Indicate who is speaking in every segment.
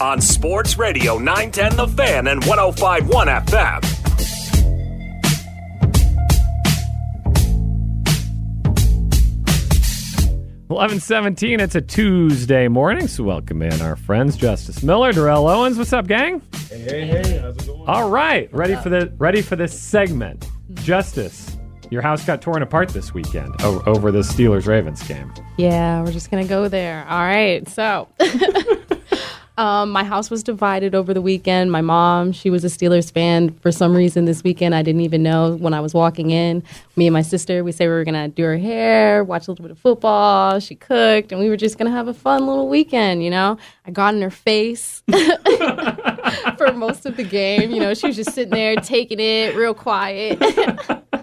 Speaker 1: on Sports Radio 910 The Fan and 1051 FM.
Speaker 2: Eleven seventeen. It's a Tuesday morning, so welcome in our friends Justice Miller, Darrell Owens. What's up, gang?
Speaker 3: Hey, hey, hey! How's it going?
Speaker 2: All right, ready for the ready for this segment. Justice, your house got torn apart this weekend o- over the Steelers Ravens game.
Speaker 4: Yeah, we're just gonna go there. All right, so. Um, my house was divided over the weekend. My mom, she was a Steelers fan for some reason this weekend. I didn't even know when I was walking in. Me and my sister, we said we were going to do her hair, watch a little bit of football. She cooked, and we were just going to have a fun little weekend, you know? I got in her face for most of the game. You know, she was just sitting there taking it real quiet.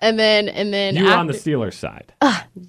Speaker 4: and then and then
Speaker 2: You were on the Steelers side.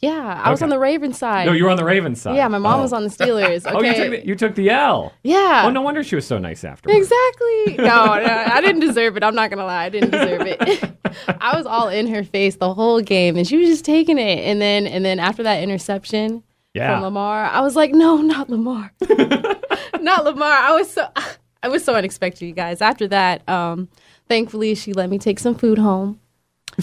Speaker 4: yeah, I was on the Ravens side.
Speaker 2: No, you were on the Ravens side.
Speaker 4: yeah, my mom was on the Steelers. Okay.
Speaker 2: Oh, you took the, you took the L.
Speaker 4: yeah.
Speaker 2: Oh, no wonder she was so nice afterwards.
Speaker 4: Exactly. No, no, I didn't deserve it. I'm not gonna lie, I didn't deserve it. I was all in her face the whole game, and she was just taking it. And then, and then after that interception
Speaker 2: Yeah.
Speaker 4: from Lamar, I was like, no, not Lamar, not Lamar. I was so, I was so unexpected, you guys. After that, um, thankfully, she let me take some food home.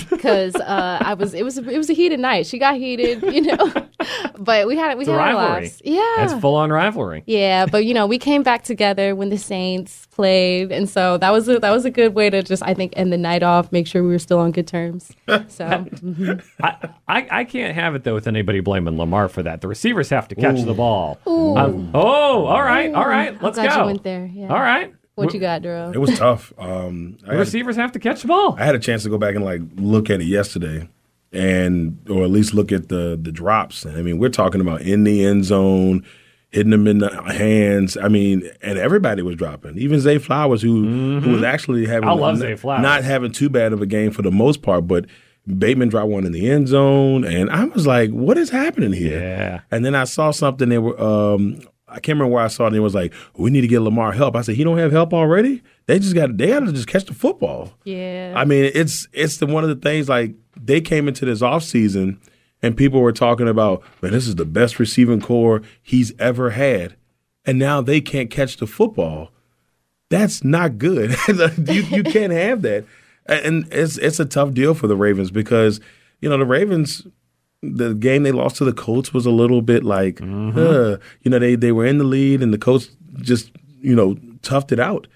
Speaker 4: Because uh, I was, it was, it was a heated night. She got heated, you know, but we had, it we
Speaker 2: It's
Speaker 4: had our
Speaker 2: rivalry.
Speaker 4: laughs. Yeah,
Speaker 2: It's full on rivalry.
Speaker 4: yeah, but you know, we came back together when the Saints played, and so that was a, that was a good way to just I think end the night off, make sure we were still on good terms. So mhm.
Speaker 2: I, I, I can't have it though with anybody blaming Lamar for that. The receivers have to catch the ball. Um, oh, all right, all right,
Speaker 4: I'm
Speaker 2: let's
Speaker 4: glad
Speaker 2: go.
Speaker 4: you went there. Yeah.
Speaker 2: All right,
Speaker 4: What you got, Duro?
Speaker 3: It was tough. Um, I,
Speaker 2: the
Speaker 3: had,
Speaker 2: receivers have to catch the ball.
Speaker 3: I had a chance to go back and like look at it yesterday, and or at least look at the the drops. I mean, we're talking about in the end zone, hitting them in the hands. I mean, and everybody was dropping. Even Zay Flowers, who who was actually having
Speaker 2: Mm-hmm. I love
Speaker 3: n-
Speaker 2: Zay Flowers.
Speaker 3: not having too bad of a game for the most part, but. Bateman dropped one in the end zone, and I was like, "What is happening here?"
Speaker 2: Yeah.
Speaker 3: And then I saw something. They were, um, I can't remember where I saw it. And it was like, "We need to get Lamar help." I said, "He don't have help already. They just got, they got to just catch the football."
Speaker 4: yeah.
Speaker 3: I mean, it's it's the one of the things like they came into this offseason and people were talking about, man, this is the best receiving core he's ever had. And now they can't catch the football. That's not good. you you can't have that. And it's it's a tough deal for the Ravens because, you know, the Ravens the game they lost to the Colts was a little bit like, uh, you know, they they were in the lead and the Colts just, you know, toughed it out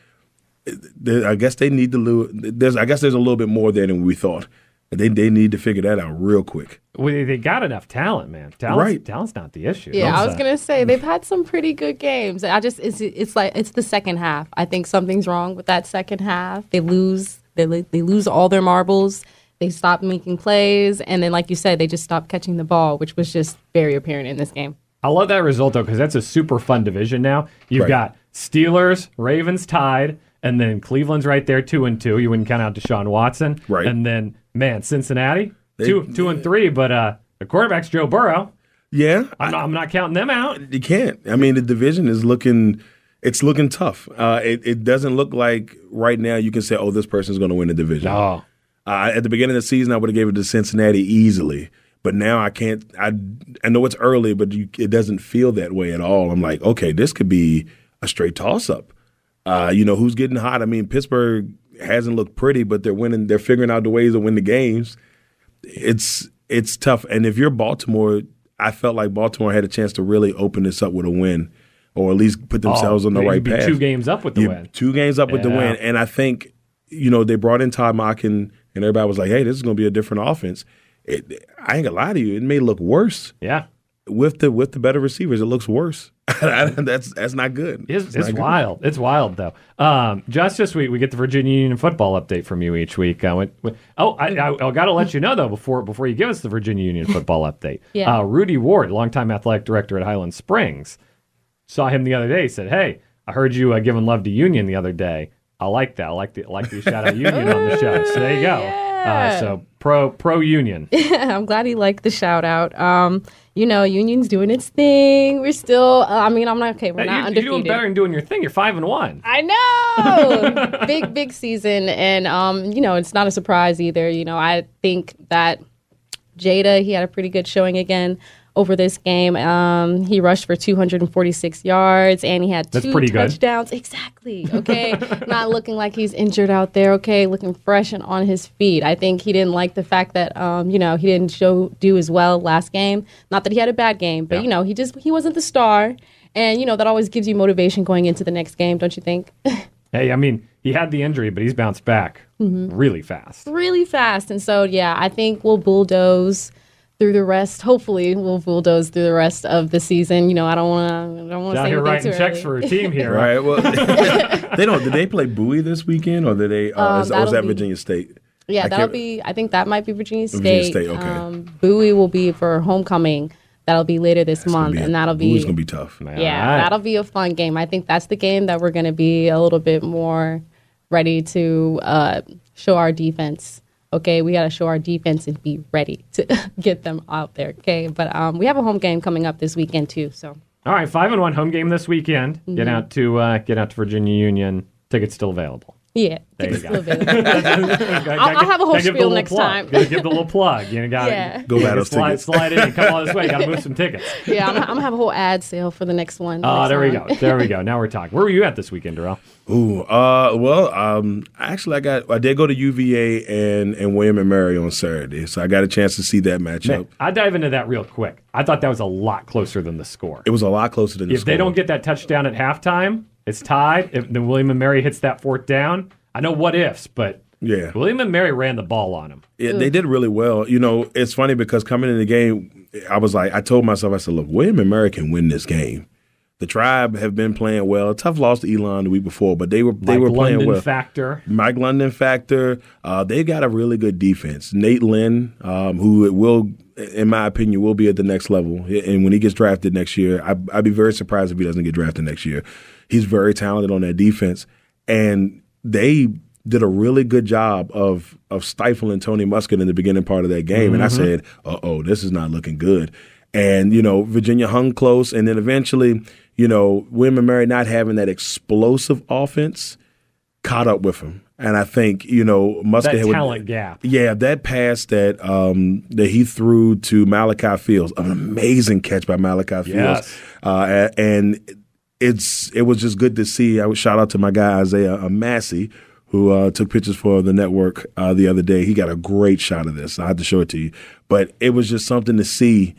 Speaker 3: I guess they need to lose. There's, I guess there's a little bit more there than we thought. They they need to figure that out real quick.
Speaker 2: Well, they- they got enough talent, man. Talent's,
Speaker 3: Right.
Speaker 2: talent's not the issue.
Speaker 4: yeah, I was
Speaker 2: uh,
Speaker 4: gonna say they've had some pretty good games. I just it's it's like it's the second half. I think something's wrong with that second half. They lose they they lose all their marbles. They stopped making plays, and then like you said, they just stopped catching the ball, which was just very apparent in this game.
Speaker 2: I love that result though because that's a super fun division now. You've
Speaker 3: Right.
Speaker 2: got Steelers, Ravens tied, and then Cleveland's right there, two and two. You wouldn't count out Deshaun Watson,
Speaker 3: Right.
Speaker 2: And then man, Cincinnati,
Speaker 3: They-
Speaker 2: two two and three, but uh, the quarterback's Joe Burrow.
Speaker 3: Yeah,
Speaker 2: I'm not, I'm not counting them out.
Speaker 3: you can't. I mean, the division is looking. It's looking tough. Uh, it, it doesn't look like right now you can say, "Oh, this person's going to win the division."
Speaker 2: Oh,
Speaker 3: Uh, at the beginning of the season, I would have gave it to Cincinnati easily, but now I can't. I I know it's early, but you, it doesn't feel that way at all. I'm like, okay, this could be a straight toss up. Uh, you know who's getting hot? I mean, Pittsburgh hasn't looked pretty, but they're winning. They're figuring out the ways to win the games. It's it's tough, and if you're Baltimore, I felt like Baltimore had a chance to really open this up with a win, or at least put themselves
Speaker 2: Oh,
Speaker 3: on the right
Speaker 2: be
Speaker 3: path.
Speaker 2: two games up with the
Speaker 3: You-
Speaker 2: win.
Speaker 3: Two games up with the win, and I think you know, they brought in Todd Monken, and everybody was like, "Hey, this is going to be a different offense." It, I ain't gonna lie to you, it may look worse
Speaker 2: Yeah.
Speaker 3: with the with the better receivers. It looks worse. that's that's not good.
Speaker 2: It's,
Speaker 3: It's
Speaker 2: it's
Speaker 3: not good.
Speaker 2: wild. It's wild, though. Um, Justice, we, we get the Virginia Union football update from you each week. Uh, when- when- oh, I, I, I got to let you know, though, before before you give us the Virginia Union football update.
Speaker 4: Yeah.
Speaker 2: Uh, Rudy Ward, longtime athletic director at Highland Springs, saw him the other day. Said, "Hey, I heard you uh, giving love to Union the other day. I like that. I like the I like the shout out Union on the show. So there you go. Uh, so pro pro Union.
Speaker 4: I'm glad he liked the shout out. Um, you know, Union's doing its thing. We're still. Uh, I mean, I'm not okay. We're not
Speaker 2: you're, you're doing better than doing your thing. You're five and one.
Speaker 4: I know. big, big season. And, um, you know, it's not a surprise either. You know, I think that Jada, he had a pretty good showing again over this game. Um, he rushed for 246 yards and he had
Speaker 2: That's
Speaker 4: two
Speaker 2: pretty good.
Speaker 4: touchdowns. Exactly. Okay. not looking like he's injured out there. Okay. Looking fresh and on his feet. I think he didn't like the fact that, um, you know, he didn't show do as well last game. Not that he had a bad game, but,
Speaker 2: Yeah.
Speaker 4: you know, he just, he wasn't the star. And, you know, that always gives you motivation going into the next game, don't you think?
Speaker 2: Hey, I mean, he had the injury, but he's bounced back
Speaker 4: Mm-hmm.
Speaker 2: really fast.
Speaker 4: really fast. And so, yeah, I think we'll bulldoze through the rest. Hopefully, we'll bulldoze through the rest of the season. You know, I don't want to. I don't want to
Speaker 2: Out
Speaker 4: say
Speaker 2: here writing
Speaker 4: too
Speaker 2: checks
Speaker 4: early.
Speaker 2: for a team here.
Speaker 3: Right. Well, they don't. Did they play Bowie this weekend, or did they? Uh,
Speaker 4: Um,
Speaker 3: is, or was
Speaker 4: that'll be-
Speaker 3: Virginia State?
Speaker 4: Yeah,
Speaker 3: I
Speaker 4: that'll be. I think that might be Virginia State.
Speaker 3: Virginia State, okay.
Speaker 4: Um, Bowie will be for homecoming. That'll be later this
Speaker 3: It's gonna
Speaker 4: month,
Speaker 3: a-
Speaker 4: and that'll
Speaker 3: Bowie's
Speaker 4: be
Speaker 3: gonna be tough.
Speaker 2: Man,
Speaker 4: yeah,
Speaker 2: all right.
Speaker 4: that'll be a fun game. I think that's the game that we're going to be a little bit more ready to uh, show our defense. Okay, we got to show our defense and be ready to get them out there. Okay, but um, we have a home game coming up this weekend too. So
Speaker 2: All right, five and one home game this weekend.
Speaker 4: Mm-hmm.
Speaker 2: Get out to uh, get out to Virginia Union. Tickets still available.
Speaker 4: Yeah,
Speaker 2: There you
Speaker 4: it's
Speaker 2: go.
Speaker 4: still available.
Speaker 2: I'll,
Speaker 4: I'll have a whole spiel next time.
Speaker 2: Gotta give the little plug. You know, gotta,
Speaker 4: Yeah.
Speaker 3: Go buy those
Speaker 2: slide,
Speaker 3: tickets.
Speaker 2: slide in. Come all this way. Got to move some tickets.
Speaker 4: yeah, I'm, I'm gonna have a whole ad sale for the next one.
Speaker 2: Oh,
Speaker 4: next
Speaker 2: there we go. There we go. Now we're talking. Where were you at this weekend, Darrell?
Speaker 3: Ooh, uh, well, um, actually, I got I did go to UVA and and William and Mary on Saturday, so I got a chance to see that matchup.
Speaker 2: I dive into that real quick. I thought that was a lot closer than the score.
Speaker 3: It was a lot closer than the score.
Speaker 2: If they don't get that touchdown at halftime, it's tied. If then William and Mary hits that fourth down, I know what ifs, but
Speaker 3: Yeah.
Speaker 2: William and Mary ran the ball on him.
Speaker 3: Yeah, they did really well. You know, it's funny because coming in the game, I was like, I told myself, I said, look, William and Mary can win this game. The tribe have been playing well. Tough loss to Elon the week before, but they were they
Speaker 2: Mike
Speaker 3: were playing
Speaker 2: London
Speaker 3: well.
Speaker 2: factor.
Speaker 3: Mike London factor. Uh, they got a really good defense. Nate Lynn, um, who will, in my opinion, will be at the next level. And when he gets drafted next year, I, I'd be very surprised if he doesn't get drafted next year. He's very talented on that defense, and they did a really good job of of stifling Tony Muskett in the beginning part of that game. And I said, "Uh oh, this is not looking good." And you know, Virginia hung close, and then eventually, you know, William and Mary not having that explosive offense caught up with him. And I think, you know, Muskett
Speaker 2: That talent gap.
Speaker 3: Yeah, that pass that um, that he threw to Malachi Fields, an amazing catch by Malachi Fields.
Speaker 2: Yes.
Speaker 3: Uh, and it's it was just good to see. I would shout out to my guy Isaiah uh, Massey, who uh, took pictures for the network uh, the other day. He got a great shot of this. I had to show it to you, but it was just something to see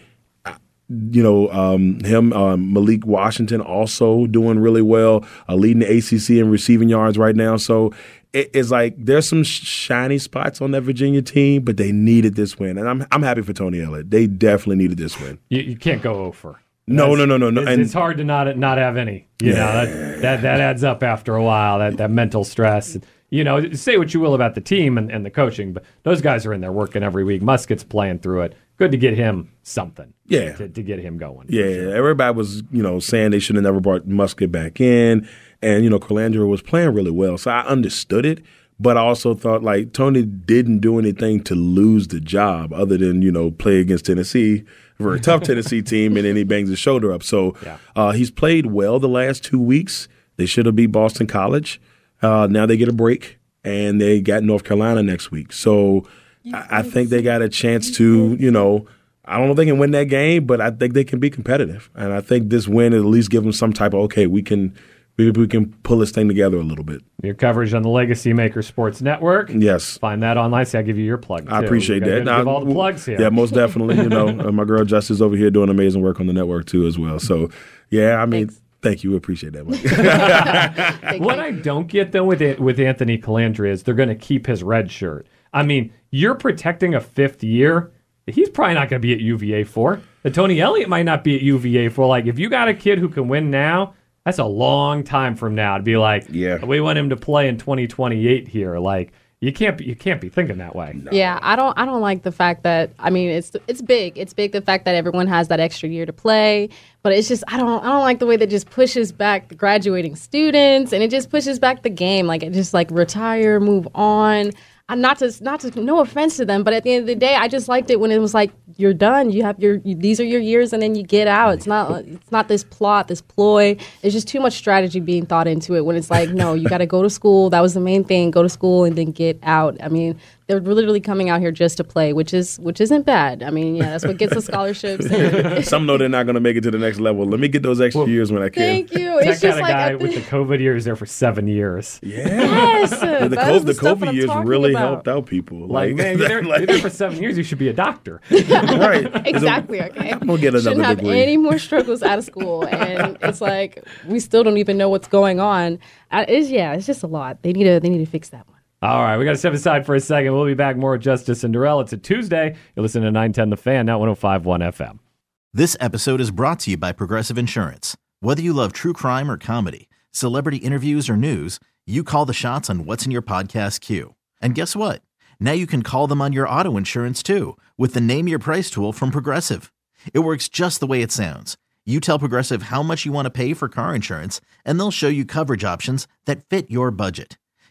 Speaker 3: you know, um, him, um, Malik Washington also doing really well, uh, leading the ACC in receiving yards right now. So it, it's like there's some shiny spots on that Virginia team, but they needed this win, and I'm I'm happy for Tony Elliott. They definitely needed this win.
Speaker 2: You, you can't go over.
Speaker 3: No, no, no, no, no.
Speaker 2: It's,
Speaker 3: And
Speaker 2: it's hard to not not have any. You know that, that that adds up after a while. That that mental stress. You know, say what you will about the team and, and the coaching, but those guys are in there working every week. Muskett's playing through it. Good to get him something.
Speaker 3: Yeah.
Speaker 2: to, to get him going.
Speaker 3: Yeah,
Speaker 2: sure.
Speaker 3: everybody was, you know, saying they should have never brought Musket back in. And, you know, Colandrea was playing really well. So I understood it. But I also thought, like, Tony didn't do anything to lose the job other than, you know, play against Tennessee, for a very tough Tennessee team, and then he bangs his shoulder up. So
Speaker 2: Yeah.
Speaker 3: uh, he's played well the last two weeks. They should have beat Boston College. Uh, now they get a break, and they got North Carolina next week. So I, I think they got a chance to, you know, I don't know if they can win that game, but I think they can be competitive. And I think this win at least give them some type of okay, we can we, we can pull this thing together a little bit.
Speaker 2: Your coverage on the Legacy Maker Sports Network.
Speaker 3: Yes.
Speaker 2: Find that online. See, I'll give you your plug.
Speaker 3: I appreciate
Speaker 2: We gotta
Speaker 3: that.
Speaker 2: Give
Speaker 3: I-
Speaker 2: all the plugs here.
Speaker 3: Yeah, most definitely. You know, uh, my girl Justice over here doing amazing work on the network too as well. So, yeah, I mean,
Speaker 4: Thanks.
Speaker 3: Thank you. We appreciate that, Mike.
Speaker 2: What I don't get though with it, with Anthony Colandrea is they're going to keep his red shirt. I mean, you're protecting a fifth year. He's probably not going to be at UVA for. And Tony Elliott might not be at UVA for. Like, if you got a kid who can win now, that's a long time from now to be like,
Speaker 3: Yeah.
Speaker 2: we want him to play in 2028 here. Like, you can't be, you can't be thinking that way.
Speaker 4: Yeah, I don't I don't like the fact that I mean it's it's big. It's big the fact that everyone has that extra year to play, but it's just I don't I don't like the way that just pushes back the graduating students and it just pushes back the game. Like it just like retire, move on. Not to not to no offense to them, but at the end of the day, I just liked it when it was like you're done. You have your you, these are your years, and then you get out. It's not it's not this plot, this ploy. It's just too much strategy being thought into it. When it's like, no, you got to go to school. That was the main thing. Go to school and then get out. I mean, they're literally coming out here just to play, which is which isn't bad. I mean, yeah, that's what gets the scholarships.
Speaker 3: Some know they're not going to make it to the next level. Let me get those extra years when I can.
Speaker 4: thank you.
Speaker 2: Tech
Speaker 4: It's just
Speaker 2: had a
Speaker 4: like
Speaker 2: guy
Speaker 4: at
Speaker 2: with
Speaker 4: the-
Speaker 2: the COVID years there for seven years.
Speaker 3: Yeah.
Speaker 4: yes,
Speaker 3: The,
Speaker 4: that
Speaker 3: co- the COVID years really
Speaker 4: about.
Speaker 3: helped out people.
Speaker 2: Like, man, you're there,
Speaker 3: like-
Speaker 2: you're there for seven years. You should be a doctor.
Speaker 3: right.
Speaker 4: Exactly. Okay.
Speaker 3: I'm gonna get another
Speaker 4: Shouldn't have any more struggles out of school, and it's like we still don't even know what's going on. Uh, It's yeah, it's just a lot. They need to they need to fix that one.
Speaker 2: All right, we got to step aside for a second. We'll be back more with Justice and Darrell. It's a Tuesday. You're listening to 910 The Fan, now 1051 FM.
Speaker 5: This episode is brought to you by Progressive Insurance. Whether you love true crime or comedy, celebrity interviews or news, you call the shots on what's in your podcast queue. And guess what? Now you can call them on your auto insurance too with the Name Your Price tool from Progressive. It works just the way it sounds. You tell Progressive how much you want to pay for car insurance, and they'll show you coverage options that fit your budget.